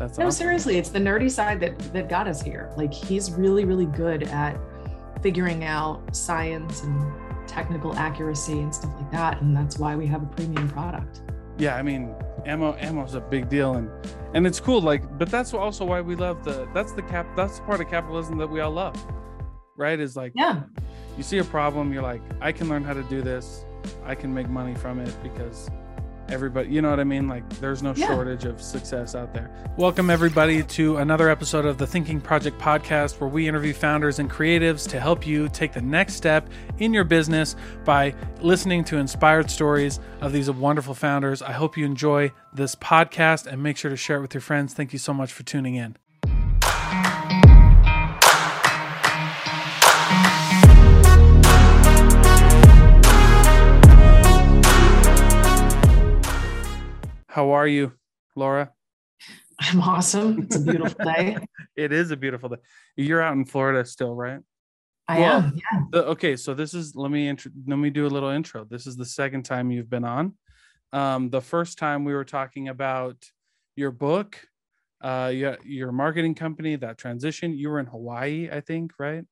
That's No, awesome. seriously, it's the nerdy side that that got us here. Like he's really, really good at figuring out science and technical accuracy and stuff like that. And that's why we have a premium product. yeah i mean ammo ammo's a big deal and and it's cool like but that's also why we love the that's the cap that's the part of capitalism that we all love right is like Yeah. you see a problem you're like i can learn how to do this i can make money from it because everybody you know what i mean? Like there's no Yeah. shortage of success out there. Welcome everybody to another episode of the thinking project podcast where we interview founders and creatives to help you take the next step in your business by listening to inspired stories of these wonderful founders. I hope you enjoy this podcast and make sure to share it with your friends. Thank you so much for tuning in how are you laura I'm awesome. It's a beautiful day. It is a beautiful day. You're out in Florida still, right? I Well, am. Yeah. The- okay, so this is let me intro, let me do a little intro. This is the second time you've been on. Um, the first time we were talking about your book, uh, your your marketing company, that transition. You were in Hawaii, I think, right?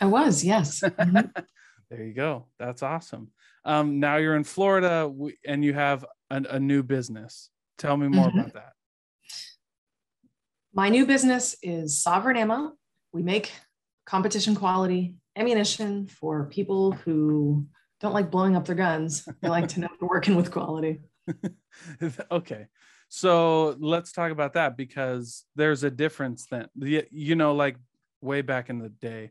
I was, yes. Mhm. there you go. That's awesome. Um, now you're in Florida, and you have a, a new business. Tell me more Mhm. about that. My new business is Sovereign Ammo. We make competition quality ammunition for people who don't like blowing up their guns. They like to know we're working with quality. okay so let's talk about that because there's a difference then the, you know like way back in the day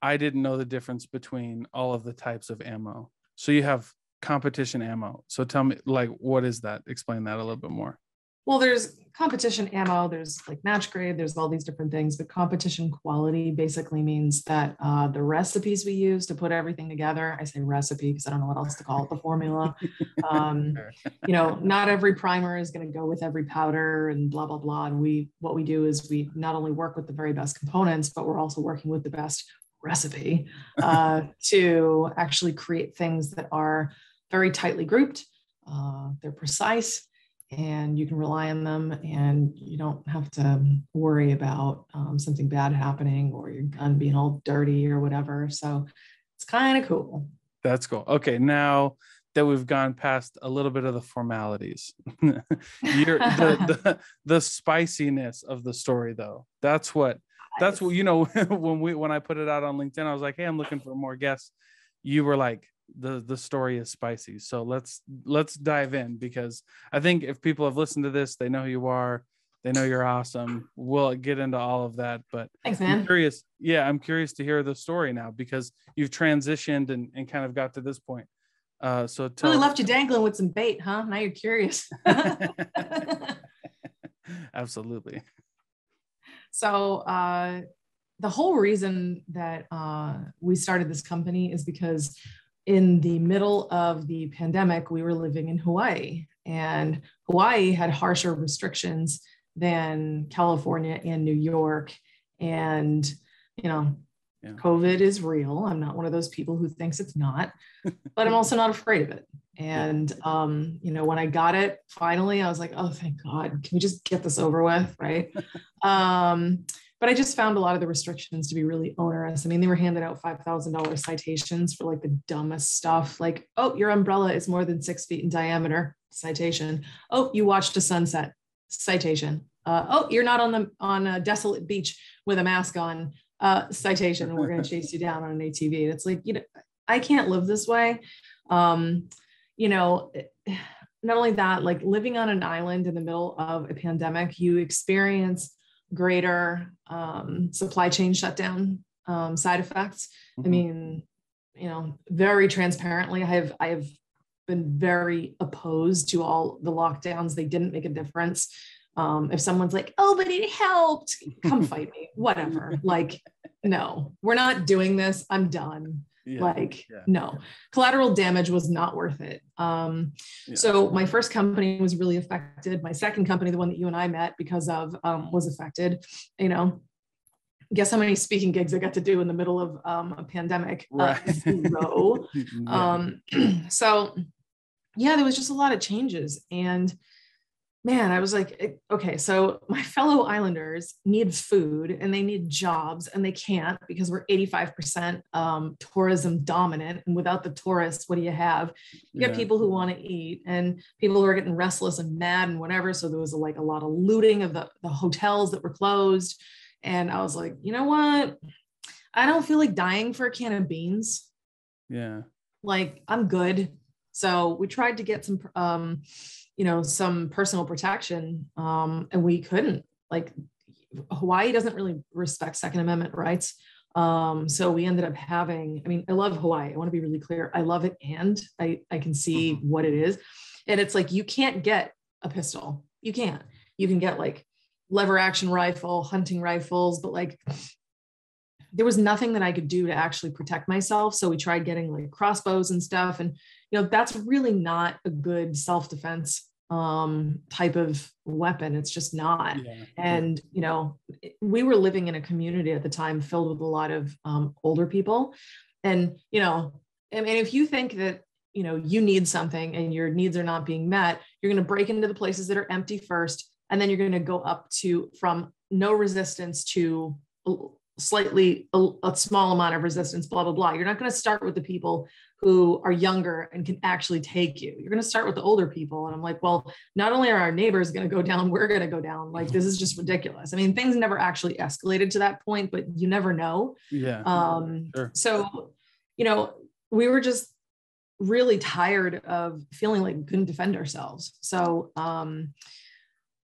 i didn't know the difference between all of the types of ammo so you have competition ammo so tell me like what is that explain that a little bit more Well, there's competition ammo, there's like match grade, there's all these different things, but competition quality basically means that uh, the recipes we use to put everything together, I say recipe because I don't know what else to call it, the formula. Um, you know, not every primer is going to go with every powder and blah, blah, blah. And we, what we do is we not only work with the very best components, but we're also working with the best recipe uh, to actually create things that are very tightly grouped. Uh, they're precise and you can rely on them and you don't have to worry about um, something bad happening or your gun being all dirty or whatever. So it's kind of cool. that's cool okay now that we've gone past a little bit of the formalities the, the the spiciness of the story though that's what that's what you know when we when i put it out on linkedin i was like hey i'm looking for more guests you were like the the story is spicy so let's let's dive in because i think if people have listened to this they know who you are they know you're awesome we'll get into all of that but Thanks, i'm man. curious yeah i'm curious to hear the story now because you've transitioned and, and kind of got to this point uh so tell Really left you dangling with some bait, huh? Now you're curious. absolutely so uh, the whole reason that uh, we started this company is because in the middle of the pandemic we were living in hawaii and hawaii had harsher restrictions than california and new york. And you know Yeah. covid is real. I'm not one of those people who thinks it's not but i'm also not afraid of it. And um, you know when i got it finally i was like oh thank god. Can we just get this over with? Right? Um, but I just found a lot of the restrictions to be really onerous. I mean, they were handed out $5,000 citations for like the dumbest stuff, like, oh, your umbrella is more than six feet in diameter, citation. Oh, you watched a sunset, citation. Uh, oh, you're not on the on a desolate beach with a mask on, uh, citation, we're going to chase you down on an ATV. And it's like, you know, I can't live this way. Um, you know, not only that, like living on an island in the middle of a pandemic, you experience greater um, supply chain shutdown um, side effects. I Mhm. mean, you know, very transparently, I have I have been very opposed to all the lockdowns. They didn't make a difference. Um, if someone's like, "Oh, but it helped," come fight me. Whatever. Like, no, we're not doing this. I'm done. Yeah. Like, yeah, no, collateral damage was not worth it. Um, Yeah. so my first company was really affected. My second company, the one that you and I met because of, um, was affected. You know, guess how many speaking gigs I got to do in the middle of um, a pandemic? Uh, Right. Um, so yeah, there was just a lot of changes. And man, I was like, eh, okay, so my fellow islanders need food and they need jobs and they can't because we're 85% um, tourism dominant. And without the tourists, what do you have? You yeah. people who want to eat and people who are getting restless and mad and whatever. So there was like a lot of looting of the, the hotels that were closed. And I was like, you know what? I don't feel like dying for a can of beans. Yeah. Like I'm good. So we tried to get some um, you know some personal protection um, and we couldn't like hawaii doesn't really respect second amendment rights um, so we ended up having i mean i love hawaii i want to be really clear i love it and i i can see mm-hmm. what it is and it's like you can't get a pistol you can't you can get like lever action rifle hunting rifles but like there was nothing that I could do to actually protect myself. So we tried getting like crossbows and stuff. And, you know, that's really not a good self defense um, type of weapon. It's just not. Yeah. And, you know, we were living in a community at the time filled with a lot of um, older people. And, you know, I mean, if you think that, you know, you need something and your needs are not being met, you're going to break into the places that are empty first. And then you're going to go up to from no resistance to slightly a, a, small amount of resistance blah blah blah you're not going to start with the people who are younger and can actually take you you're going to start with the older people and i'm like well not only are our neighbors going to go down we're going to go down like this is just ridiculous i mean things never actually escalated to that point but you never know yeah um sure. so you know we were just really tired of feeling like we couldn't defend ourselves so um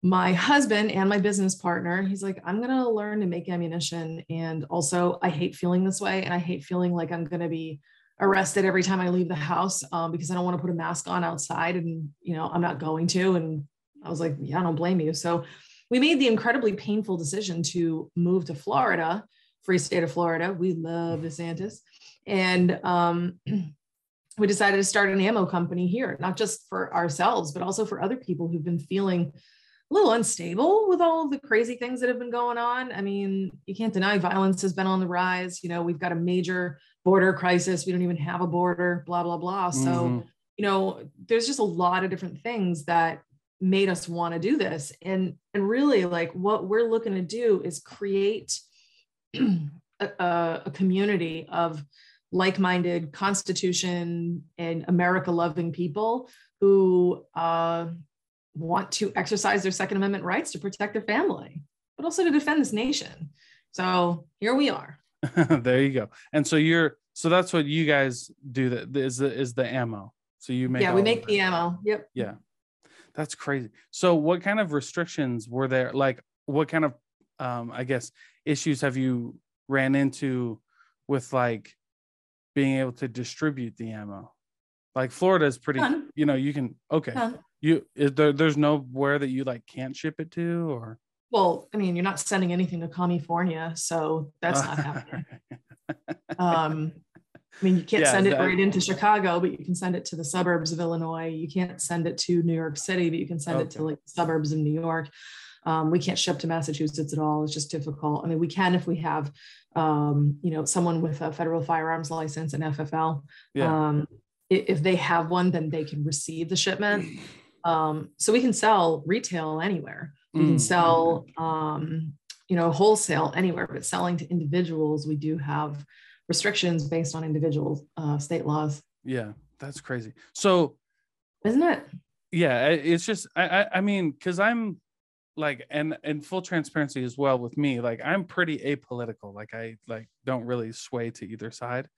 my husband and my business partner, he's like, I'm going to learn to make ammunition. And also, I hate feeling this way. And I hate feeling like I'm going to be arrested every time I leave the house um, because I don't want to put a mask on outside. And, you know, I'm not going to. And I was like, yeah, I don't blame you. So we made the incredibly painful decision to move to Florida, free state of Florida. We love DeSantis. And, um, we decided to start an ammo company here, not just for ourselves, but also for other people who've been feeling a little unstable with all the crazy things that have been going on. I mean, you can't deny violence has been on the rise. You know, we've got a major border crisis. We don't even have a border, blah, blah, blah. So, mm-hmm. you know, there's just a lot of different things that made us want to do this. And and really like what we're looking to do is create a, a community of like-minded constitution and America loving people who uh, want to exercise their Second Amendment rights to protect their family, but also to defend this nation. So here we are. there you go. And so you're so that's what you guys do. That is the is the ammo. So you make yeah, we make the ammo. Yep. Yeah, that's crazy. So what kind of restrictions were there? Like what kind of um, I guess issues have you ran into with like being able to distribute the ammo? Like Florida is pretty, you know, you can okay. You is there there's nowhere that you like can't ship it to or well i mean you're not sending anything to california so that's not happening. Um i mean you can't yeah, send it that, right into chicago but you can send it to the suburbs of illinois. You can't send it to new york city but you can send okay. it to like the suburbs of new york. Um, we can't ship to massachusetts at all. It's just difficult. I mean we can if we have um, you know someone with a federal firearms license and ffl yeah. um, if they have one then they can receive the shipment. Um, so we can sell retail anywhere. We can mm. sell, um, you know, wholesale anywhere, but selling to individuals, we do have restrictions based on individual uh, state laws. Yeah, that's crazy. So, isn't it? Yeah, it's just I I, I mean, because I'm like and and full transparency as well with me like i'm pretty apolitical like i like don't really sway to either side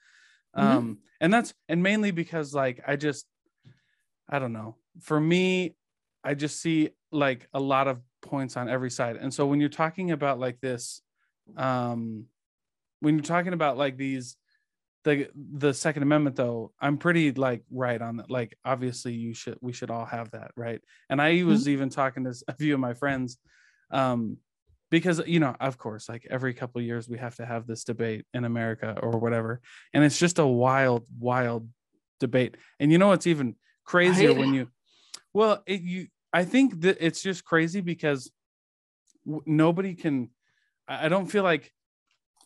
mm-hmm. um and that's and mainly because like i just i don't know for me, I just see like a lot of points on every side. And so when you're talking about like this, um, when you're talking about like these, the the Second Amendment though, I'm pretty like right on that. Like obviously you should we should all have that, right? And I mm-hmm. was mm-hmm. even talking to a few of my friends, um, because you know, of course, like every couple years we have to have this debate in America or whatever, and it's just a wild, wild debate. And you know what's even crazier when you well, it, you, I think that it's just crazy because w- nobody can. I don't feel like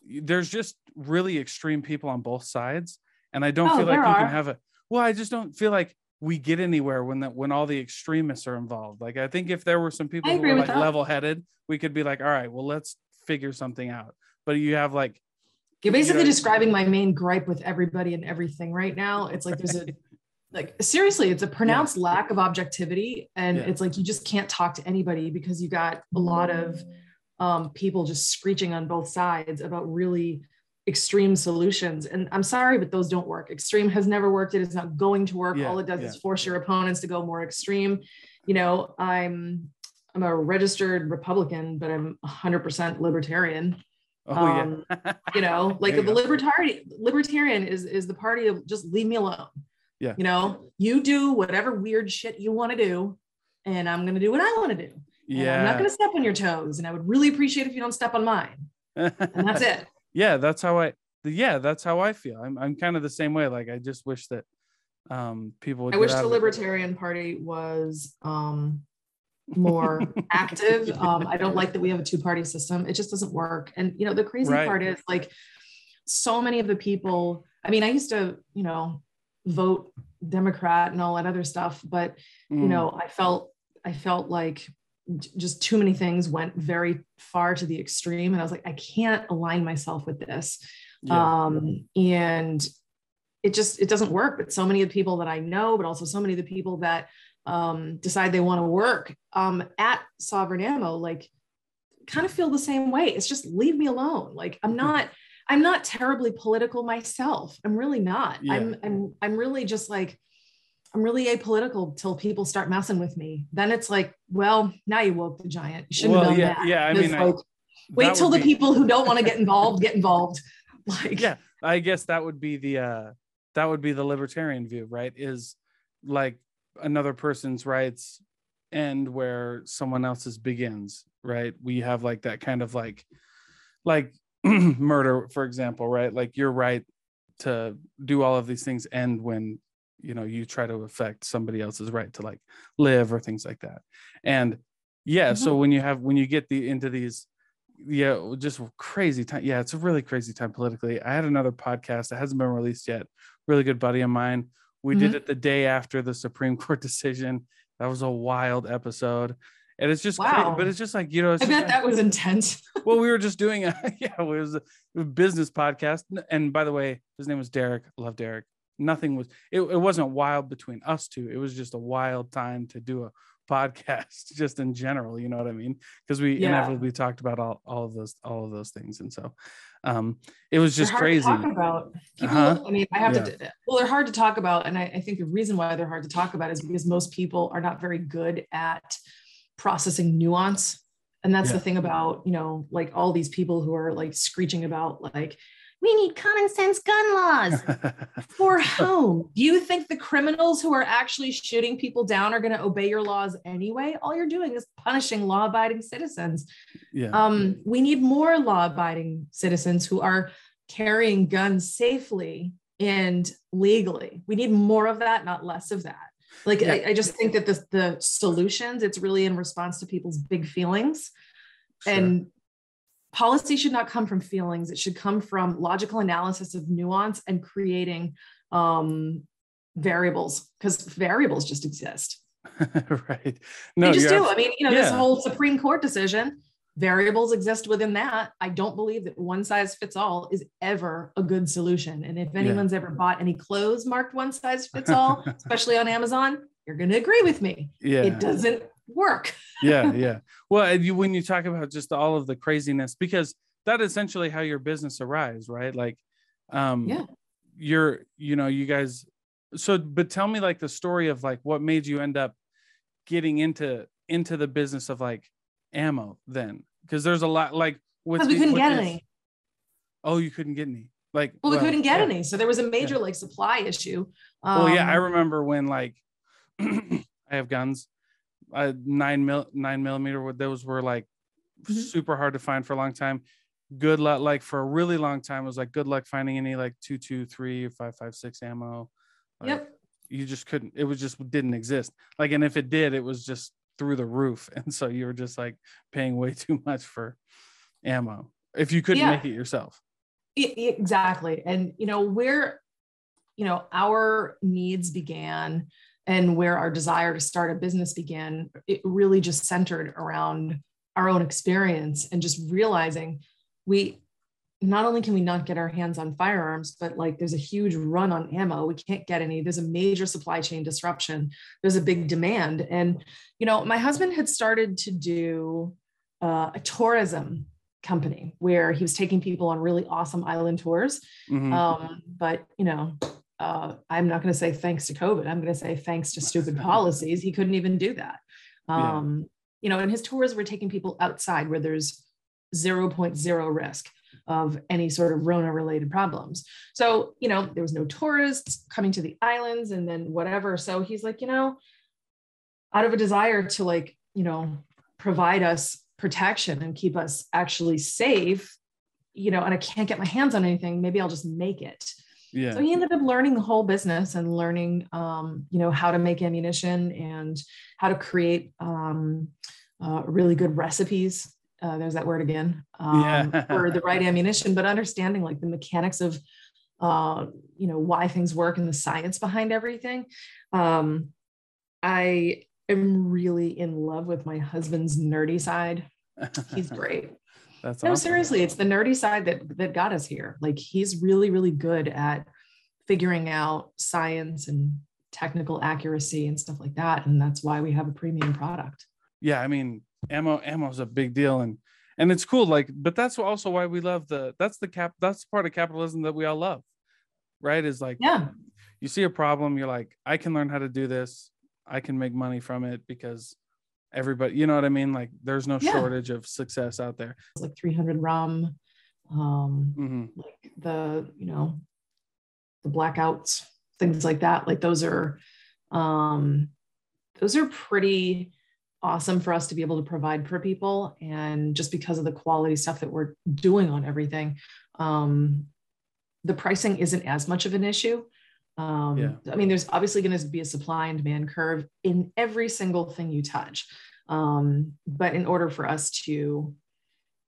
there's just really extreme people on both sides, and I don't oh, feel like you are. can have a. Well, I just don't feel like we get anywhere when that when all the extremists are involved. Like I think if there were some people who were like level headed, we could be like, all right, well, let's figure something out. But you have like You're basically know- describing my main gripe with everybody and everything right now. It's like there's a like seriously, it's a pronounced lack of objectivity, and Yeah. it's like you just can't talk to anybody because you got a lot of um, people just screeching on both sides about really extreme solutions. And I'm sorry, but those don't work. Extreme has never worked. It is not going to work. Yeah, All it does yeah. is force your opponents to go more extreme. You know, I'm I'm a registered Republican, but I'm 100% libertarian oh Um, you know like the go. libertarian libertarian is is the party of just leave me alone Yeah. you know you do whatever weird shit you want to do and i'm going to do what i want to do And i'm not going to step on your toes and i would really appreciate if you don't step on mine and that's it yeah, that's how I yeah, that's how I feel. I'm I'm kind of the same way. Like I just wish that um people would i wish the it. libertarian party was um more active um i don't like that we have a two-party system it just doesn't work and you know the crazy Right. part is like so many of the people i mean i used to you know vote democrat and all that other stuff but you Mm, know i felt i felt like just too many things went very far to the extreme and i was like i can't align myself with this. Yeah. um and it just it doesn't work but so many of the people that i know but also so many of the people that um, decide they want to work um, at sovereign ammo like kind of feel the same way. It's just leave me alone. Like i'm not i'm not terribly political myself. I'm really not. Yeah. i'm i'm i'm really just like i'm really apolitical till people start messing with me. Then it's like well now you woke the giant. You shouldn't Well, have done yeah, that. yeah, I mean, I- wait till the be- people who don't want to get involved get involved. Like yeah i guess that would be the uh that would be the libertarian view right? Is like another person's rights end where someone else's begins right? We have like that kind of like like murder for example right? Like your right to do all of these things end when you know you try to affect somebody else's right to like live or things like that. And yeah so mm-hmm. when you have when you get the into these yeah just crazy time yeah it's a really crazy time politically. I had another podcast that hasn't been released yet really good buddy of mine. We did mm-hmm. it the day after the supreme court decision. That was a wild episode and it's just Wow. but it's just like you know i bet that was intense well, we were just doing a yeah, it was a business podcast. And by the way, his name was Derek. Love Derek. Nothing was it, it wasn't wild between us two. It was just a wild time to do a podcast, just in general. You know what I mean? Because we Yeah. inevitably talked about all, all of those all of those things. And so um it was just crazy. talk about. People, Uh-huh. I mean, I have Yeah. to. Well, they're hard to talk about, and I, I think the reason why they're hard to talk about is because most people are not very good at processing nuance. And that's Yeah. the thing about you know, like all these people who are like screeching about like we need common sense gun laws. For whom? Do you think the criminals who are actually shooting people down are going to obey your laws anyway? All you're doing is punishing law abiding citizens. yeah. Um, we need more law abiding citizens who are carrying guns safely and legally. We need more of that, not less of that. Like, Yeah. I, I just think that the, the solutions, it's really in response to people's big feelings. Sure. And policy should not come from feelings. It should come from logical analysis of nuance and creating um, variables because variables just exist. right. No, they just do. I mean, you know, this whole Supreme Court decision, variables exist within that. I don't believe that one size fits all is ever a good solution. And if Yeah. anyone's ever bought any clothes marked one size fits all, especially on Amazon, you're going to agree with me. yeah. It doesn't work. yeah yeah well you when you talk about just all of the craziness because that essentially how your business arise right like um Yeah. you're you know you guys so but tell me like the story of like what made you end up getting into into the business of like ammo then because there's a lot like with Because we couldn't get any. oh you couldn't get any like Well, we couldn't get yeah. any. So there was a major like supply issue. well yeah i Um, remember when like i have guns uh, nine mil nine millimeter what those were like Mhm. super hard to find for a long time good luck like for a really long time it was like good luck finding any like two two three or five five six ammo like, Yep. you just couldn't it was just didn't exist like and if it did it was just through the roof. And so you were just like paying way too much for ammo if you couldn't Yeah. make it yourself. Exactly. And you know where you know our needs began and where our desire to start a business began, it really just centered around our own experience and just realizing we not only can we not get our hands on firearms, but like there's a huge run on ammo. We can't get any. There's a major supply chain disruption. There's a big demand. And, you know, my husband had started to do uh, a tourism company where he was taking people on really awesome island tours. Mm-hmm. Um, but, you know, uh, I'm not going to say thanks to COVID. I'm going to say thanks to stupid policies. He couldn't even do that. Um, yeah. You know, and his tours were taking people outside where there's 0.0 risk of any sort of Rona related problems. So, you know, there was no tourists coming to the islands and then whatever. So he's like, you know, out of a desire to like, you know, provide us protection and keep us actually safe, you know, and I can't get my hands on anything, maybe I'll just make it. Yeah. So he ended up learning the whole business and learning, um, you know, how to make ammunition and how to create um, uh, really good recipes uh, there's that word again um, yeah. for the right ammunition but understanding like the mechanics of uh, you know why things work and the science behind everything. Um, i am really in love with my husband's nerdy side. He's great. That's no awesome. seriously it's the nerdy side that that got us here. Like he's really really good at figuring out science and technical accuracy and stuff like that and that's why we have a premium product. Yeah i mean ammo ammo is a big deal. And and it's cool like but that's also why we love the that's the cap that's part of capitalism that we all love right? Is like yeah. you see a problem you're like i can learn how to do this. I can make money from it because everybody you know what i mean? Like there's no yeah. shortage of success out there. It's like 300 rum um mm-hmm. like the you know the blackouts things like that. Like those are um those are pretty awesome for us to be able to provide for people and just because of the quality stuff that we're doing on everything um, the pricing isn't as much of an issue um, yeah. i mean there's obviously going to be a supply and demand curve in every single thing you touch um, but in order for us to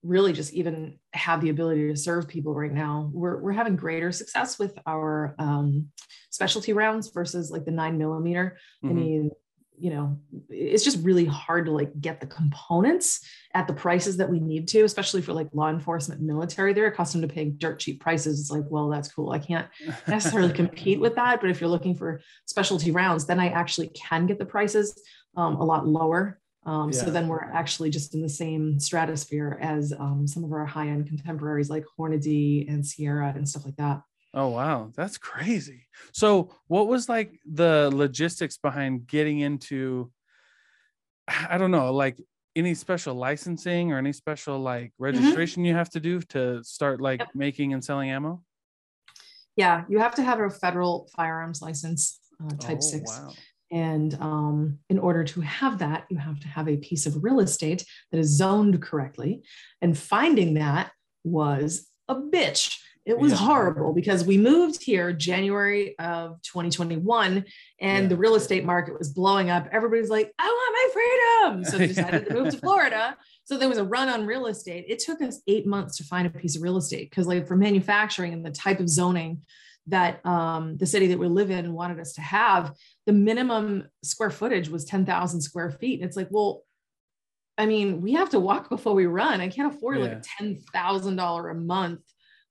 really just even have the ability to serve people right now we're, we're having greater success with our um, specialty rounds versus like the nine millimeter mm-hmm. i mean you know it's just really hard to like get the components at the prices that we need to especially for like law enforcement military. They're accustomed to paying dirt cheap prices. It's like well that's cool. I can't necessarily compete with that. But if you're looking for specialty rounds then i actually can get the prices um, a lot lower. Um, yeah. so then we're actually just in the same stratosphere as um, some of our high-end contemporaries like hornady and sierra and stuff like that Oh wow, that's crazy. So, what was like the logistics behind getting into I don't know, like any special licensing or any special like mm-hmm. registration mm-hmm. you have to do to start like yep. making and selling ammo? Yeah, you have to have a federal firearms license, uh, type oh, 6. Wow. And um, in order to have that, you have to have a piece of real estate that is zoned correctly. And finding that was a bitch it was yeah. horrible because we moved here January of 2021 and yeah. the real estate market was blowing up. Everybody's like, I want my freedom. So they decided to move to Florida. So there was a run on real estate. It took us eight months to find a piece of real estate because, like, for manufacturing and the type of zoning that um, the city that we live in wanted us to have, the minimum square footage was 10,000 square feet. And it's like, well, I mean, we have to walk before we run. I can't afford yeah. like a $10,000 a month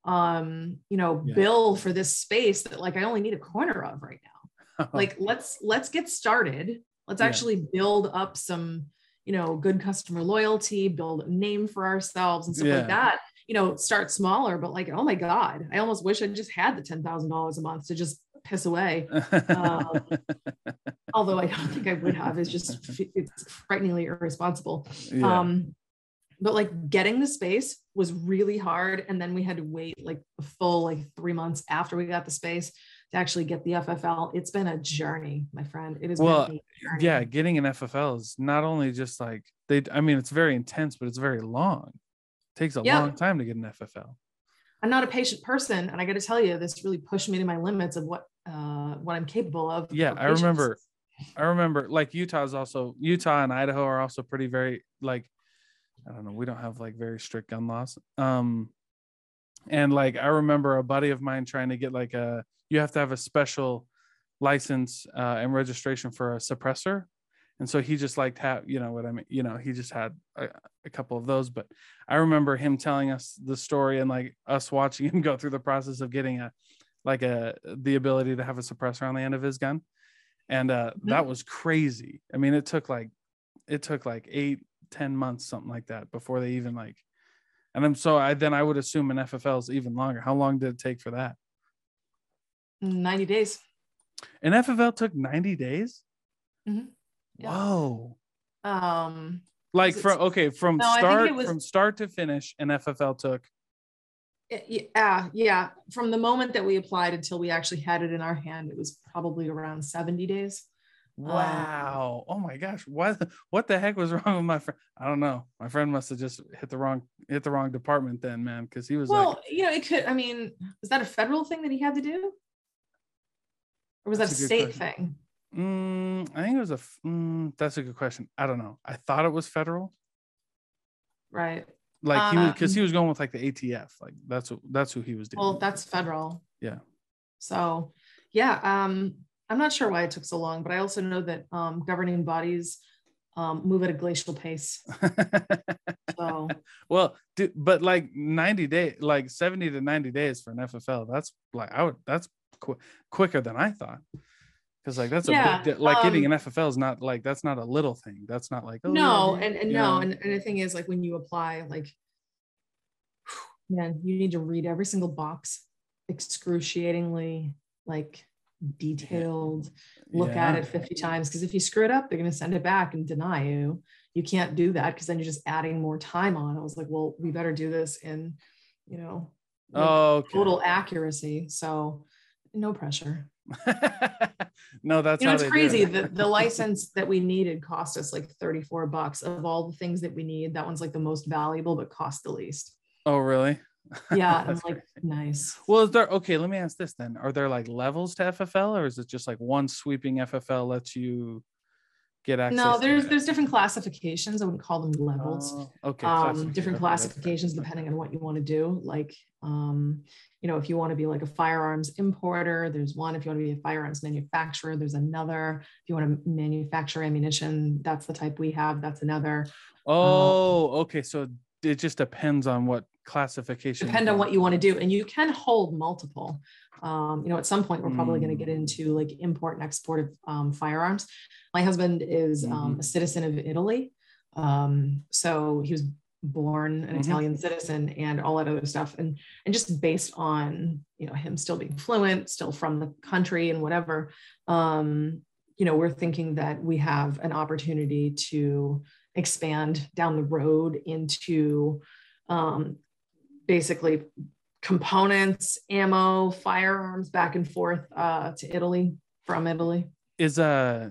um you know yeah. bill for this space that like i only need a corner of right now like let's let's get started let's yeah. actually build up some you know good customer loyalty build a name for ourselves and stuff yeah. like that you know start smaller but like oh my god i almost wish i just had the $10000 a month to just piss away um, although i don't think i would have it's just it's frighteningly irresponsible um but like getting the space was really hard. And then we had to wait like a full like three months after we got the space to actually get the ffl it's been a journey my friend. It is well yeah getting an ffl is not only just like they i mean it's very intense but it's very long. It takes a yeah. long time to get an ffl i'm not a patient person and i got to tell you this really pushed me to my limits of what uh what i'm capable of yeah i remember i remember like utah is also utah and idaho are also pretty very like I don't know. We don't have like very strict gun laws. Um, and like I remember a buddy of mine trying to get like a you have to have a special license uh, and registration for a suppressor and so he just liked have you know what i mean you know he just had a, a, couple of those but i remember him telling us the story and like us watching him go through the process of getting a like a the ability to have a suppressor on the end of his gun and uh mm-hmm. that was crazy i mean it took like it took like eight ten months something like that before they even like and i'm so i then i would assume an ffl is even longer. How long did it take for that? 90 days. An ffl took 90 days? Mm-hmm. yeah. whoa. Um like from okay from no, start was, from start to finish an ffl took yeah yeah. From the moment that we applied until we actually had it in our hand it was probably around 70 days wow um, oh my gosh what what the heck was wrong with my friend i don't know my friend must have just hit the wrong hit the wrong department then man because he was well like, you know it could i mean was that a federal thing that he had to do or was that a state question. thing mm, i think it was a mm, that's a good question i don't know i thought it was federal right like he was because he um, was going with like the ATF. Like that's what that's who he was doing. Well, that's federal. Yeah. So yeah, um, I'm not sure why it took so long, but I also know that um, governing bodies um, move at a glacial pace. so well, dude, but like 90 days, like 70 to 90 days for an FFL, that's like I would that's qu- quicker than I thought because like that's a big like um, getting an FFL is not like that's not a little thing. That's not like oh, no, and, and no, and, and the thing is like when you apply, like man, you need to read every single box excruciatingly, like detailed, look yeah. at it 50 times. Because if you screw it up, they're gonna send it back and deny you. You can't do that because then you're just adding more time on. I was like, well, we better do this in, you know, oh, okay. total accuracy. So no pressure. no, that's you know, it's crazy. the, the license that we needed cost us like 34 bucks of all the things that we need. That one's like the most valuable, but cost the least. Oh, really? Yeah. I'm like, nice. Well, is there okay? Let me ask this then. Are there like levels to FFL or is it just like one sweeping FFL lets you get access? No, there's there's different classifications. I wouldn't call them levels. Oh, okay. Um, different classifications depending on what you want to do. Like um, you know, if you want to be like a firearms importer, there's one. If you want to be a firearms manufacturer, there's another. If you want to manufacture ammunition, that's the type we have. That's another. Oh, um, okay. So it just depends on what classification. Depend on what you want to do, and you can hold multiple. Um, you know, at some point, we're probably mm. going to get into like import and export of um, firearms. My husband is um, mm-hmm. a citizen of Italy, um, so he was born an mm-hmm. Italian citizen and all that other stuff. And and just based on you know him still being fluent, still from the country and whatever, um, you know, we're thinking that we have an opportunity to expand down the road into um, basically components, ammo, firearms back and forth uh, to Italy from Italy. Is uh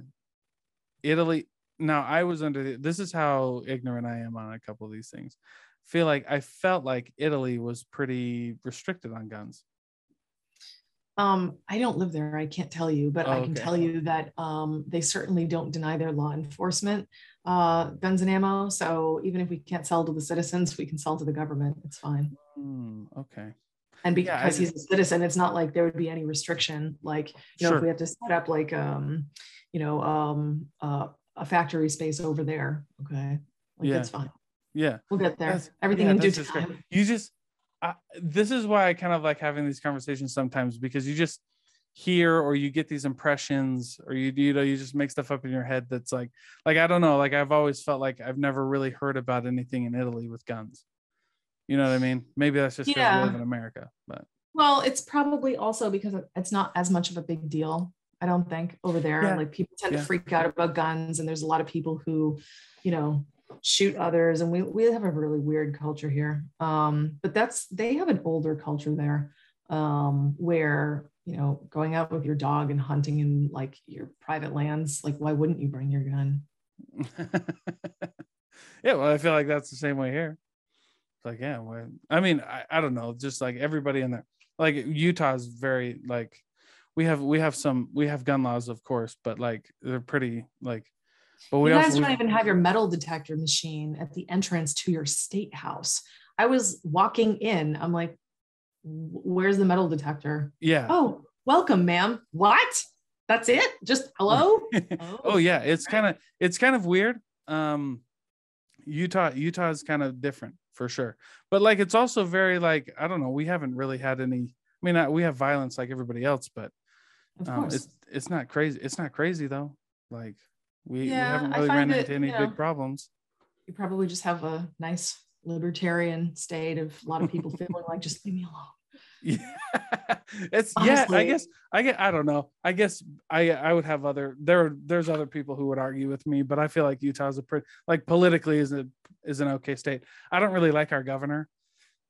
Italy now I was under the, this is how ignorant I am on a couple of these things. feel like I felt like Italy was pretty restricted on guns. Um, I don't live there. I can't tell you, but oh, I can okay. tell you that um, they certainly don't deny their law enforcement uh, guns and ammo. So even if we can't sell to the citizens, we can sell to the government. It's fine. Mm, okay. And because yeah, he's a citizen, it's not like there would be any restriction. Like, you know, sure. if we have to set up like, um, you know, um, uh, a factory space over there. Okay. Like, yeah. That's fine. Yeah. We'll get there. That's, Everything yeah, in due time. You just, I, this is why I kind of like having these conversations sometimes because you just hear or you get these impressions or you you know you just make stuff up in your head that's like like I don't know like I've always felt like I've never really heard about anything in Italy with guns. You know what I mean? Maybe that's just because yeah. we live in America, but well, it's probably also because it's not as much of a big deal I don't think over there. Yeah. Like people tend yeah. to freak out about guns, and there's a lot of people who, you know, shoot others, and we we have a really weird culture here. Um, but that's they have an older culture there, um, where you know, going out with your dog and hunting in like your private lands, like why wouldn't you bring your gun? yeah, well, I feel like that's the same way here. It's like, yeah, well, I mean, I, I don't know, just like everybody in there, like Utah's very like we have we have some we have gun laws of course but like they're pretty like but we you guys also, don't even have your metal detector machine at the entrance to your state house i was walking in i'm like where's the metal detector yeah oh welcome ma'am what That's it. Just hello. oh. oh yeah, it's kind of it's kind of weird. Um, Utah Utah is kind of different for sure, but like it's also very like I don't know. We haven't really had any. I mean, we have violence like everybody else, but um, it's it's not crazy. It's not crazy though. Like we, yeah, we haven't really ran into any you know, big problems. You probably just have a nice libertarian state of a lot of people feeling like just leave me alone. Yeah, it's Honestly. yeah. I guess I get. I don't know. I guess I I would have other there. There's other people who would argue with me, but I feel like Utah's a pretty like politically is a is an okay state. I don't really like our governor.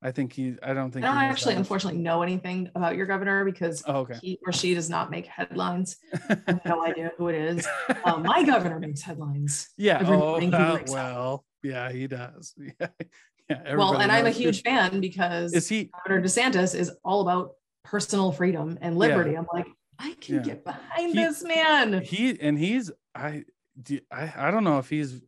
I think he. I don't think. I don't actually, unfortunately, know anything about your governor because oh, okay. he or she does not make headlines. I have no idea who it is. Um, my governor makes headlines. Yeah. oh, uh, well, yeah, he does. Yeah. Yeah. Well, and I'm a huge fan because is he Governor DeSantis is all about personal freedom and liberty. Yeah. I'm like, I can yeah. get behind he, this man. He and he's I, do I I don't know if he's.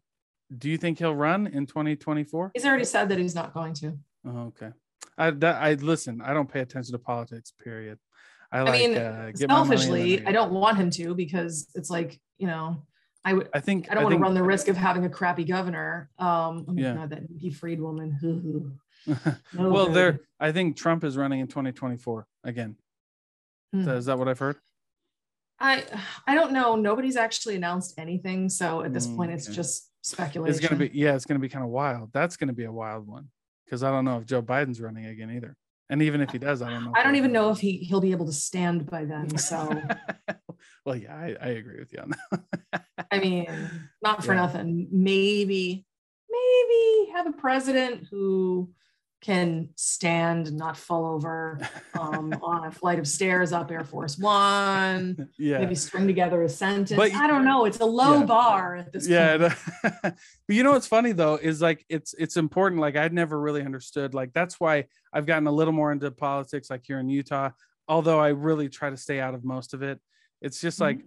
Do you think he'll run in 2024? He's already said that he's not going to. Oh, okay. I that, I listen. I don't pay attention to politics. Period. I, like, mean, uh, selfishly, I don't want him to because it's like you know, I would. I think I don't I want think, to run the risk of having a crappy governor. Um, oh yeah. God, that Nikki Fried woman. no well, there. I think Trump is running in 2024 again. Hmm. Is that what I've heard? I I don't know. Nobody's actually announced anything, so at this mm, point, it's okay. just speculation. It's gonna be yeah, it's gonna be kind of wild. That's gonna be a wild one because I don't know if Joe Biden's running again either. And even if he does, I don't know. I don't even know if he he'll be able to stand by then. So, well, yeah, I, I agree with you on that. I mean, not for yeah. nothing. Maybe, maybe have a president who can stand, not fall over um, on a flight of stairs up Air Force One. Yeah. Maybe string together a sentence. But, I don't know. It's a low yeah. bar at this yeah, point. Yeah. but you know what's funny though is like it's it's important. Like I'd never really understood. Like that's why I've gotten a little more into politics, like here in Utah. Although I really try to stay out of most of it. It's just mm-hmm.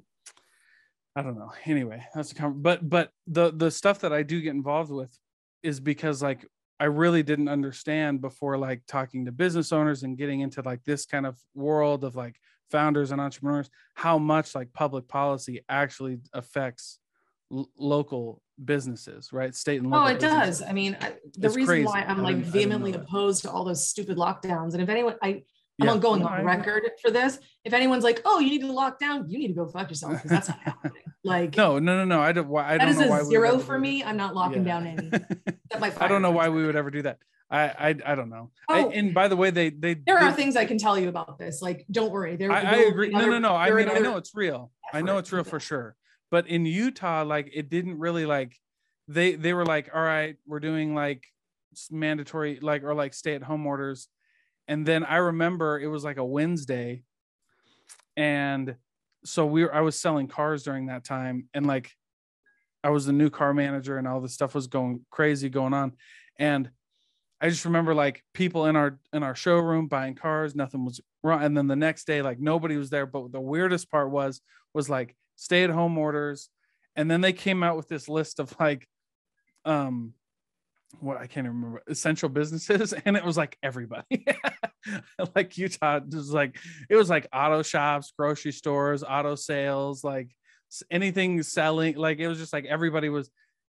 I don't know. Anyway, that's a com- but but the the stuff that I do get involved with is because like I really didn't understand before like talking to business owners and getting into like this kind of world of like founders and entrepreneurs how much like public policy actually affects l- local businesses right state and oh, local oh it businesses. does i mean I, the it's reason crazy. why i'm like vehemently opposed to all those stupid lockdowns and if anyone i I'm yeah. going on record for this. If anyone's like, "Oh, you need to lock down," you need to go fuck yourself because that's not happening. Like, no, no, no, no. I don't. Why? I don't is know a zero for me. I'm not locking yeah. down any. I don't know why we would ever do that. I I, I don't know. Oh, I, and by the way, they they there are things I can tell you about this. Like, don't worry. There. I, I agree. No, no, no. I mean, I know it's real. I know it's real for sure. But in Utah, like, it didn't really like. They they were like, all right, we're doing like mandatory like or like stay at home orders and then I remember it was like a Wednesday, and so we were, I was selling cars during that time, and like I was the new car manager, and all this stuff was going crazy going on, and I just remember like people in our in our showroom buying cars, nothing was wrong, and then the next day like nobody was there. But the weirdest part was was like stay at home orders, and then they came out with this list of like um what I can't remember essential businesses, and it was like everybody, like Utah, was like it was like auto shops, grocery stores, auto sales, like anything selling. Like it was just like everybody was.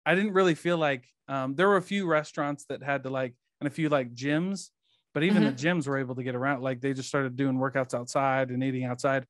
I didn't really feel like um, there were a few restaurants that had to like and a few like gyms, but even mm-hmm. the gyms were able to get around. Like they just started doing workouts outside and eating outside.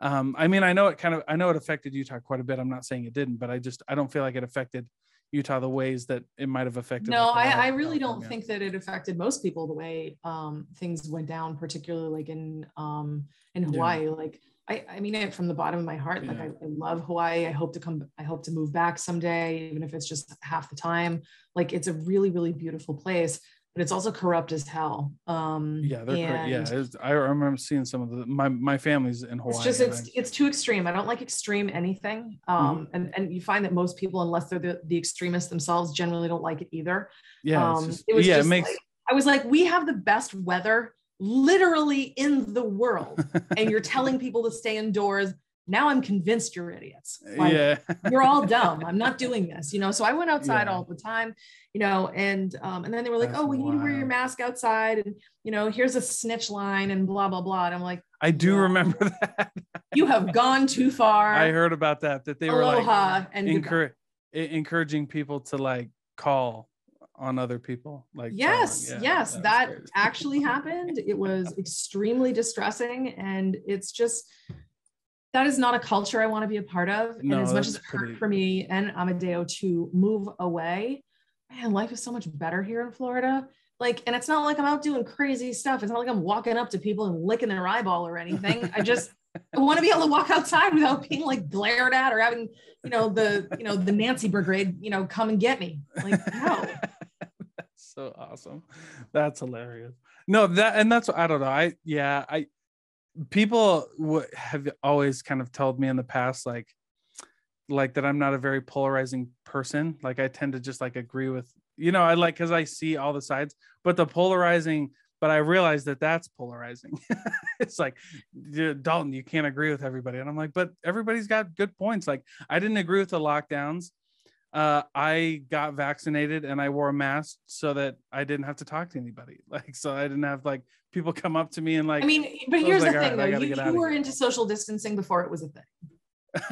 Um, I mean, I know it kind of I know it affected Utah quite a bit. I'm not saying it didn't, but I just I don't feel like it affected Utah the ways that it might have affected. No, I, I really don't think that it affected most people the way um, things went down, particularly like in um, in Hawaii. Yeah. Like I, I mean it from the bottom of my heart. Yeah. Like I, I, love Hawaii. I hope to come. I hope to move back someday, even if it's just half the time. Like it's a really, really beautiful place but it's also corrupt as hell. Um, yeah, they're yeah. I remember seeing some of the my my family's in Hawaii. It's just it's it's too extreme. I don't like extreme anything. Um, mm-hmm. and and you find that most people, unless they're the, the extremists themselves, generally don't like it either. Yeah, um, just, it was yeah, it makes. Like, I was like, we have the best weather literally in the world, and you're telling people to stay indoors now I'm convinced you're idiots. Like, yeah. you're all dumb. I'm not doing this, you know? So I went outside yeah. all the time, you know, and, um, and then they were like, That's oh, we need to wear your mask outside. And, you know, here's a snitch line and blah, blah, blah. And I'm like, I do Yeah. remember that. You have gone too far. I heard about that that they were like and encourage encouraging people to like call on other people like yes yeah, yes was that actually happened it was extremely distressing and it's just that is not a culture i want to be a part of. No, and as much as it hurt for me and amadeo to move away man life is so much better here in florida. Like and it's not like i'm out doing crazy stuff. It's not like i'm walking up to people and licking their eyeball or anything. I just I want to be able to walk outside without being like glared at or having, you know, the, you know, the Nancy brigade, you know, come and get me. Like, no. so awesome. That's hilarious. No that and that's i don't know. I yeah i people w- have always kind of told me in the past like like that i'm not a very polarizing person. Like i tend to just like agree with you know i like because i see all the sides but the polarizing but i realize that that's polarizing. It's like dalton you can't agree with everybody. And i'm like but everybody's got good points. Like i didn't agree with the lockdowns uh, I got vaccinated and I wore a mask so that I didn't have to talk to anybody. Like, so I didn't have like people come up to me and like, I mean, but here's like, the thing right, though, you, you were into social distancing before it was a thing.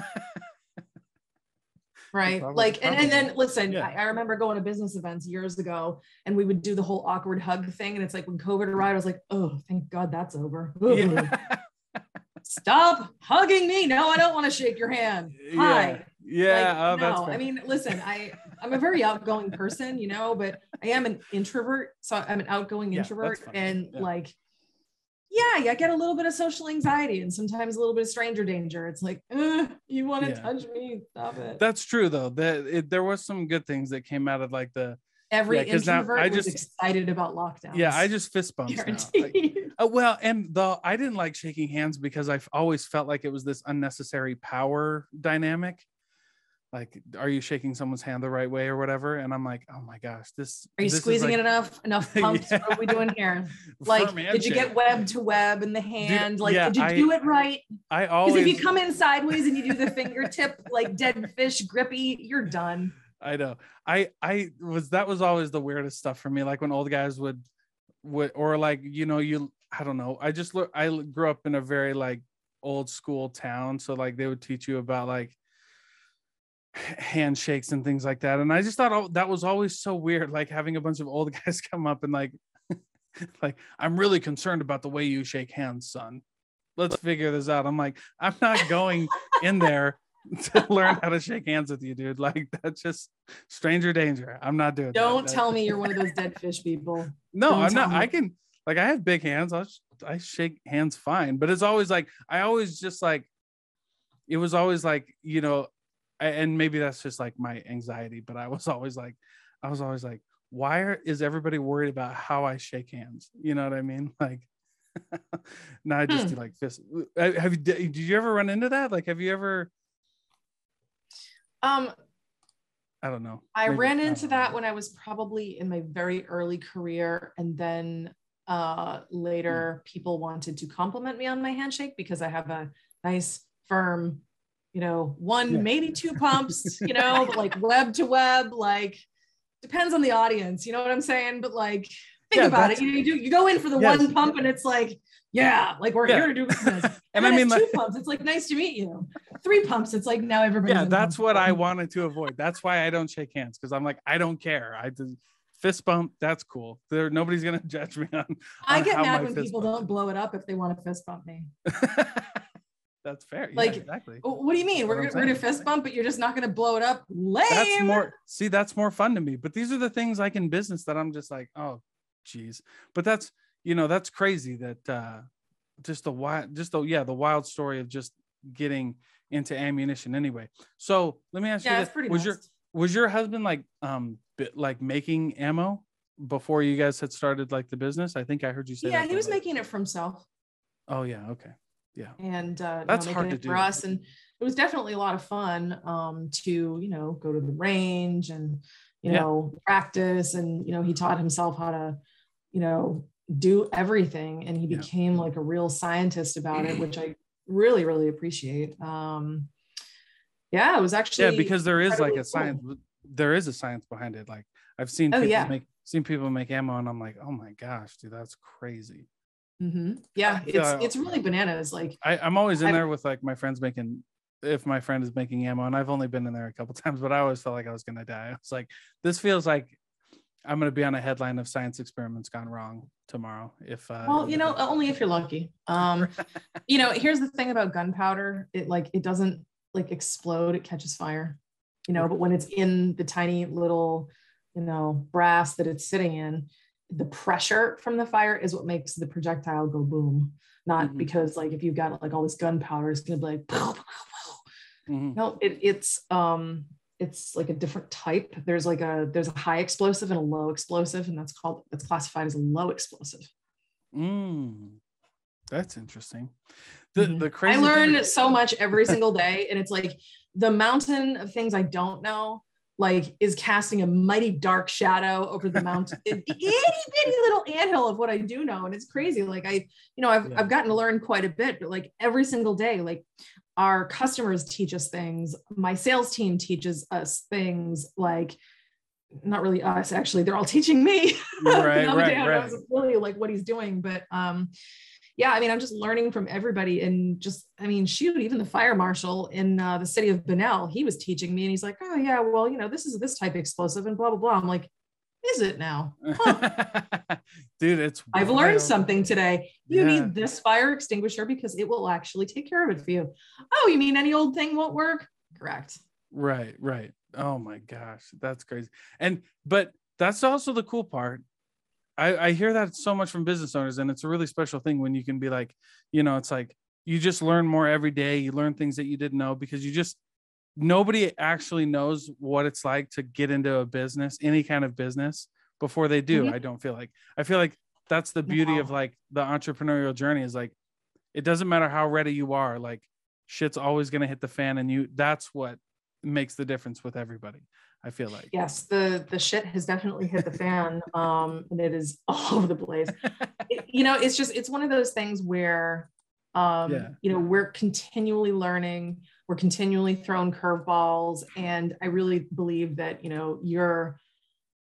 Right. Probably- like, and, and then listen, Yeah. I, I remember going to business events years ago and we would do the whole awkward hug thing. And it's like when COVID arrived, I was like, oh, thank God that's over. yeah. Stop hugging me. No, I don't want to shake your hand. Hi. Yeah. Like, oh, no. I mean, listen, I I'm a very outgoing person, you know, but I am an introvert. So I'm an outgoing Yeah, introvert, and Yeah. like, yeah, yeah, I get a little bit of social anxiety and sometimes a little bit of stranger danger. It's like, you want to Yeah. touch me? Stop it. that's true though. That it, there was some good things that came out of like the, Every yeah, 'cause now introvert I was just- excited about lockdown. yeah, I just fist bumps. Like. Uh, well, and the I didn't like shaking hands because I've always felt like it was this unnecessary power dynamic. Like, are you shaking someone's hand the right way or whatever? And I'm like, oh my gosh, this. Are you this is squeezing like it enough? Enough pumps? Yeah. What are we doing here? Like, did you get web to web in the hand? like, yeah, did you I- do it right? I Because always. if you come in sideways and you do the fingertip like dead fish grippy, you're done. I know. I I was that was always the weirdest stuff for me. Like when old guys would would or like you know you I don't know. I just look. I grew up in a very like old school town, so like they would teach you about like handshakes and things like that. And I just thought oh, that was always so weird. Like having a bunch of old guys come up and like like I'm really concerned about the way you shake hands, son. Let's figure this out. I'm like I'm not going in there to learn how to shake hands with you, dude. Like that's just stranger danger. I'm not doing. that. Don't That- tell me you're one of those dead fish people. No, don't I'm not. tell I can like I have big hands. I I shake hands fine, but it's always like I always just like it was always like you know, I- and maybe that's just like my anxiety. But I was always like, I was always like, why are, is everybody worried about how I shake hands? You know what I mean? Like. now I just Hmm. do like fist. uh, Have you did you ever run into that? Like, have you ever? Um, I don't know. I Maybe- ran into know. that when I was probably in my very early career. And then uh, later, people wanted to compliment me on my handshake because I have a nice, firm, you know, one, Yeah. maybe two pumps, you know, like web to web, like depends on the audience. You know what I'm saying? But like, think Yeah, about it. You, know, you do you go in for the Yes. one pump and it's like, yeah, like we're Yeah. here to do business. And I mean, it's like- two pumps. It's like nice to meet you. Three pumps. It's like now everybody. yeah that's what i wanted to avoid that's why i don't shake hands because i'm like i don't care i just fist bump that's cool there nobody's gonna judge me on, I get mad when people bump don't blow it up if they want to fist bump me. That's fair. Yeah, Like, exactly. What do you mean? That's We're gonna, we're gonna fist bump, but you're just not gonna blow it up? Lame. that's more see that's more fun to me but these are the things like in business that i'm just like oh geez but that's you know that's crazy that uh just the wild just the yeah the wild story of just getting into ammunition anyway. So let me ask Yeah, you this pretty was your was your husband like um bit, like making ammo before you guys had started like the business? I think i heard you say Yeah, he was before. making it for himself. Oh yeah okay yeah and uh, you That's know, hard to it for us. And it was definitely a lot of fun um, to you know go to the range and you Yeah. know practice and you know he taught himself how to you know do everything and he Yeah. became like a real scientist about it, which I really really appreciate. Um, yeah, it was actually yeah because there is like a science there is a science behind it like i've seen Oh, people yeah. make seen people make ammo and i'm like oh my gosh dude that's crazy Mm-hmm. Yeah, it's it's really bananas. Like I, I'm always in I've- there with like my friends making if my friend is making ammo, and I've only been in there a couple times, but I always felt like I was gonna die. It's like this feels like I'm gonna be on a headline of science experiments gone wrong tomorrow. If uh, well you know only if you're lucky um you know here's the thing about gunpowder it like it doesn't like explode it catches fire you know but when it's in the tiny little you know brass that it's sitting in the pressure from the fire is what makes the projectile go boom not Mhm. because like if you've got like all this gunpowder it's gonna be like Mhm. no it, it's um it's like a different type there's like a there's a high explosive and a low explosive and that's called that's classified as a low explosive Mm. that's interesting. The Mhm. the crazy I learn so much every single day, and it's like the mountain of things I don't know, like is casting a mighty dark shadow over the mountain, the itty bitty little anthill of what I do know, and it's crazy. Like I, you know, I've Yeah. I've gotten to learn quite a bit, but like every single day, like our customers teach us things, my sales team teaches us things, like not really us actually they're all teaching me Right, other right, I right. was really like what he's doing but um yeah i mean i'm just learning from everybody and just i mean shoot even the fire marshal in uh, the city of Bunnell he was teaching me and he's like oh yeah well you know this is this type of explosive and blah blah blah i'm like is it now dude it's i've learned something today you Yeah. need this fire extinguisher because it will actually take care of it for you oh you mean any old thing won't work correct Right, right. Oh my gosh, that's crazy. And but that's also the cool part. I, I hear that so much from business owners, and it's a really special thing when you can be like, you know, it's like you just learn more every day. You learn things that you didn't know because you just nobody actually knows what it's like to get into a business, any kind of business, before they do. Mhm. I don't feel like I feel like that's the beauty of like the entrepreneurial journey is like it doesn't matter how ready you are, like shit's always gonna hit the fan, and you that's what makes the difference with everybody. I feel like. yes the the shit has definitely hit the fan um and it is all over the place It- you know it's just it's one of those things where um Yeah. you know we're continually learning we're continually throwing curveballs and i really believe that you know your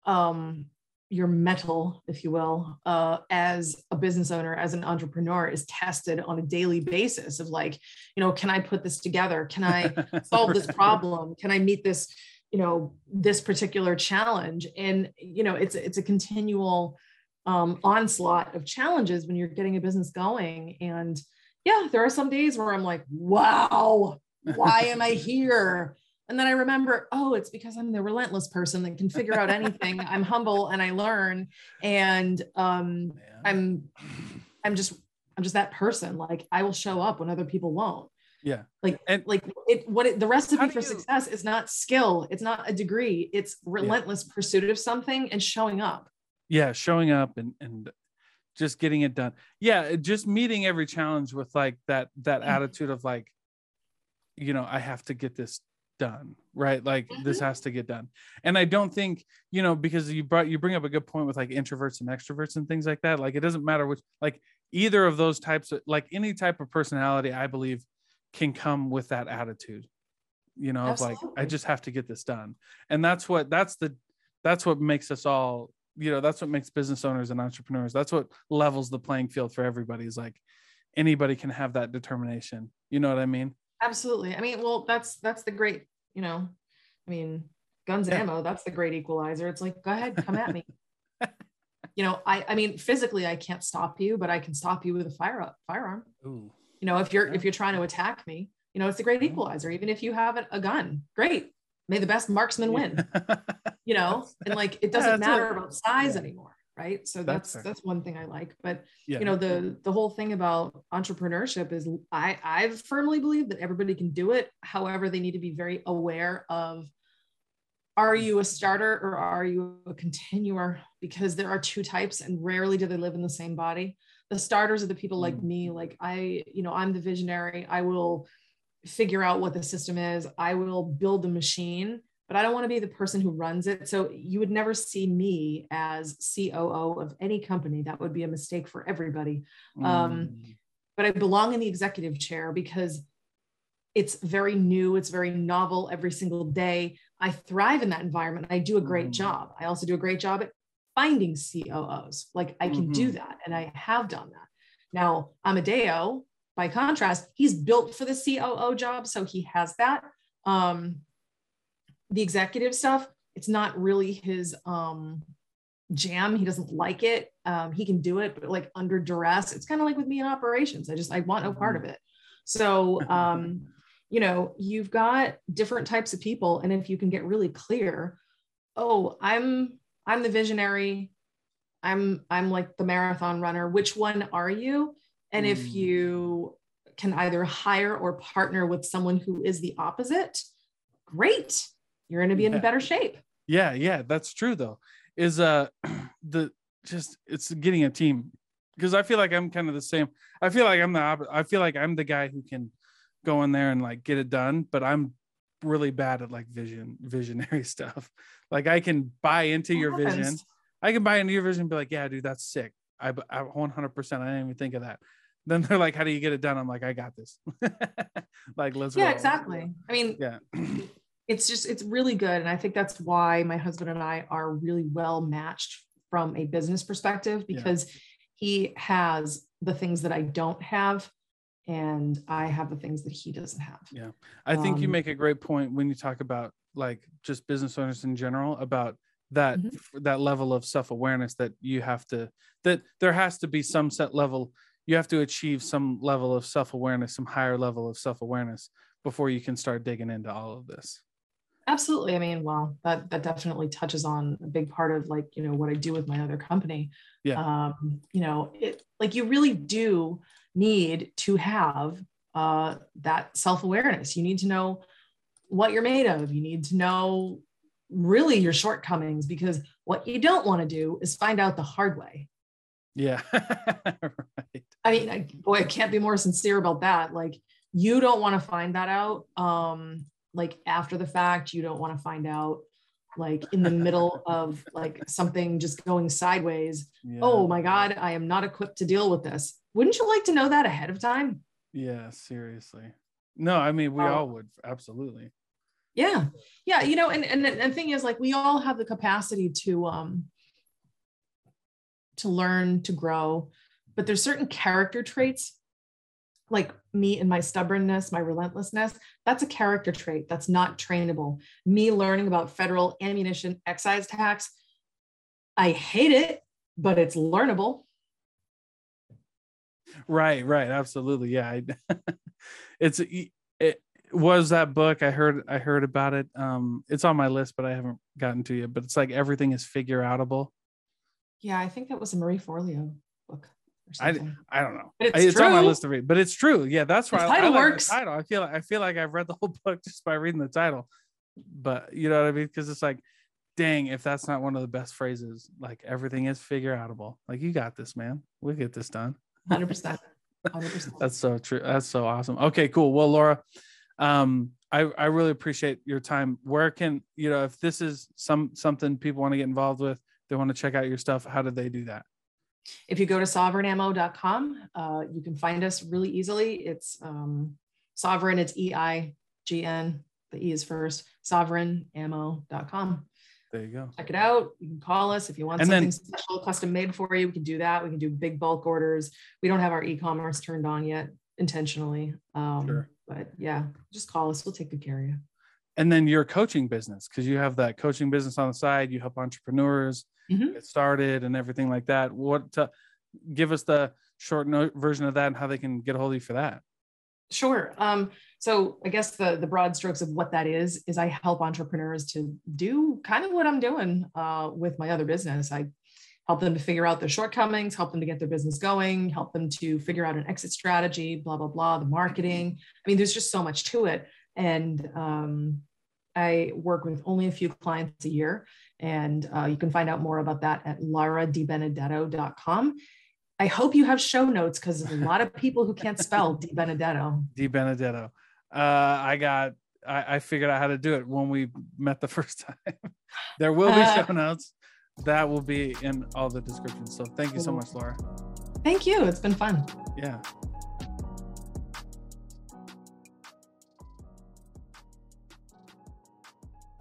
um your metal if you will uh as a business owner as an entrepreneur is tested on a daily basis of like you know can i put this together can i solve this problem can i meet this you know this particular challenge. And you know it's it's a continual um, onslaught of challenges when you're getting a business going. And yeah there are some days where i'm like wow why am i here? And then i remember oh it's because i'm the relentless person that can figure out anything. I'm humble and i learn. And um, i'm i'm just i'm just that person. Like i will show up when other people won't yeah. like And- like it what it, the recipe for you- success is not skill it's not a degree it's relentless pursuit of something and showing up Yeah, showing up and and just getting it done. Yeah, just meeting every challenge with like that that Mhm. attitude of like, you know, I have to get this done, right? Like this Mhm. has to get done. And I don't think, you know, because you brought you bring up a good point with like introverts and extroverts and things like that. Like it doesn't matter which like either of those types of like any type of personality, I believe can come with that attitude. You know, of like I just have to get this done. And that's what that's the that's what makes us all you know that's what makes business owners and entrepreneurs that's what levels the playing field for everybody is like anybody can have that determination you know what i mean absolutely i mean well that's that's the great you know i mean guns and Yeah. ammo that's the great equalizer it's like go ahead come at me you know i i mean physically i can't stop you but i can stop you with a fire up, firearm Ooh. You know if you're if you're trying to attack me you know it's a great equalizer. Even if you have a, a gun great. May the best marksman win. You know and like it doesn't that's matter about size Yeah. anymore right? So That's that's that's one thing i like. But yeah. you know the the whole thing about entrepreneurship is i i firmly believe that everybody can do it. However they need to be very aware of are you a starter or are you a continuer? Because there are two types and rarely do they live in the same body the starters are the people like Mm. me like i you know i'm the visionary i will figure out what the system is i will build the machine but i don't want to be the person who runs it so you would never see me as coo of any company that would be a mistake for everybody um, Mm. but I belong in the executive chair because it's very new, it's very novel every single day. I thrive in that environment. I do a great Mhm. job. I also do a great job at finding COOs. Like I can do Mhm. that and I have done that. Now, Amadeo, by contrast, he's built for the COO job, so he has that. Um, the executive stuff, it's not really his um, jam. He doesn't like it. Um, he can do it, but like under duress, it's kind of like with me in operations. I just I want no part of it. So um, you know, you've got different types of people, and if you can get really clear, oh, I'm I'm the visionary. I'm I'm like the marathon runner. Which one are you? And mm. if you can either hire or partner with someone who is the opposite, great. You're going to be in better shape. Yeah, yeah, that's true though. Is uh the just it's getting a team because I feel like I'm kind of the same. I feel like I'm the opposite. I feel like I'm the guy who can go in there and like get it done, but I'm really bad at like vision visionary stuff. Like I can buy into your vision. I can buy into your vision and be like, yeah, dude, that's sick. I, I 100%. I didn't even think of that. Then they're like, how do you get it done? I'm like, I got this. like, let's Yeah, roll. exactly. I mean, yeah. it's just, it's really good. And I think that's why my husband and I are really well matched from a business perspective because yeah. he has the things that I don't have and I have the things that he doesn't have. Yeah. I think um, you make a great point when you talk about like just business owners in general about that mm-hmm. that level of self-awareness that you have to that there has to be some set level you have to achieve some level of self-awareness some higher level of self-awareness before you can start digging into all of this absolutely i mean well that that definitely touches on a big part of like you know what i do with my other company yeah um you know it like you really do need to have uh, that self awareness. You need to know what you're made of. You need to know really your shortcomings because what you don't want to do is find out the hard way. Yeah. right. I mean, I, boy, I can't be more sincere about that. Like, you don't want to find that out. Um, like after the fact, you don't want to find out like in the middle of like something just going sideways. Yeah. Oh my God, I am not equipped to deal with this wouldn't you like to know that ahead of time? Yeah, seriously. No, I mean, we oh. all would absolutely. Yeah. Yeah. You know, and, and, and the thing is like, we all have the capacity to, um, to learn, to grow, but there's certain character traits like me and my stubbornness, my relentlessness, that's a character trait that's not trainable. Me learning about federal ammunition excise tax, I hate it, but it's learnable. Right right absolutely yeah I, it's it was that book i heard i heard about it um it's on my list but i haven't gotten to it but it's like everything is figure outable yeah i think that was a marie forleo book or something. I, I don't know. It's, it's on my list to read, but it's true. Yeah, that's why the title I, I works. Like title. I feel like I feel like I've read the whole book just by reading the title. But you know what I mean? Because it's like, dang, if that's not one of the best phrases, like everything is figure outable. Like you got this, man. We'll get this done. 100%. 100%. That's so true. That's so awesome. Okay, cool. Well, Laura, um, I, I really appreciate your time. Where can, you know, if this is some something people want to get involved with, they want to check out your stuff, how do they do that? If you go to sovereignammo.com, uh, you can find us really easily. It's um, sovereign, it's E I G N, the E is first, sovereignammo.com. There you go. Check it out. You can call us if you want and something then, special, custom made for you. We can do that. We can do big bulk orders. We don't have our e-commerce turned on yet intentionally. Um, sure. But yeah, just call us. We'll take good care of you. And then your coaching business, because you have that coaching business on the side. You help entrepreneurs mm-hmm. get started and everything like that. What? To, give us the short note version of that and how they can get a hold of you for that. Sure. Um, so I guess the the broad strokes of what that is is I help entrepreneurs to do kind of what I'm doing uh, with my other business. I help them to figure out their shortcomings, help them to get their business going, help them to figure out an exit strategy, blah blah blah, the marketing. I mean, there's just so much to it, and um, I work with only a few clients a year, and uh, you can find out more about that at lauradibenedetto.com. I hope you have show notes because a lot of people who can't spell Di Benedetto. Di Benedetto. Uh, I got I, I, figured out how to do it when we met the first time. there will be uh, show notes. That will be in all the descriptions. So thank you so much, Laura. Thank you. It's been fun. Yeah.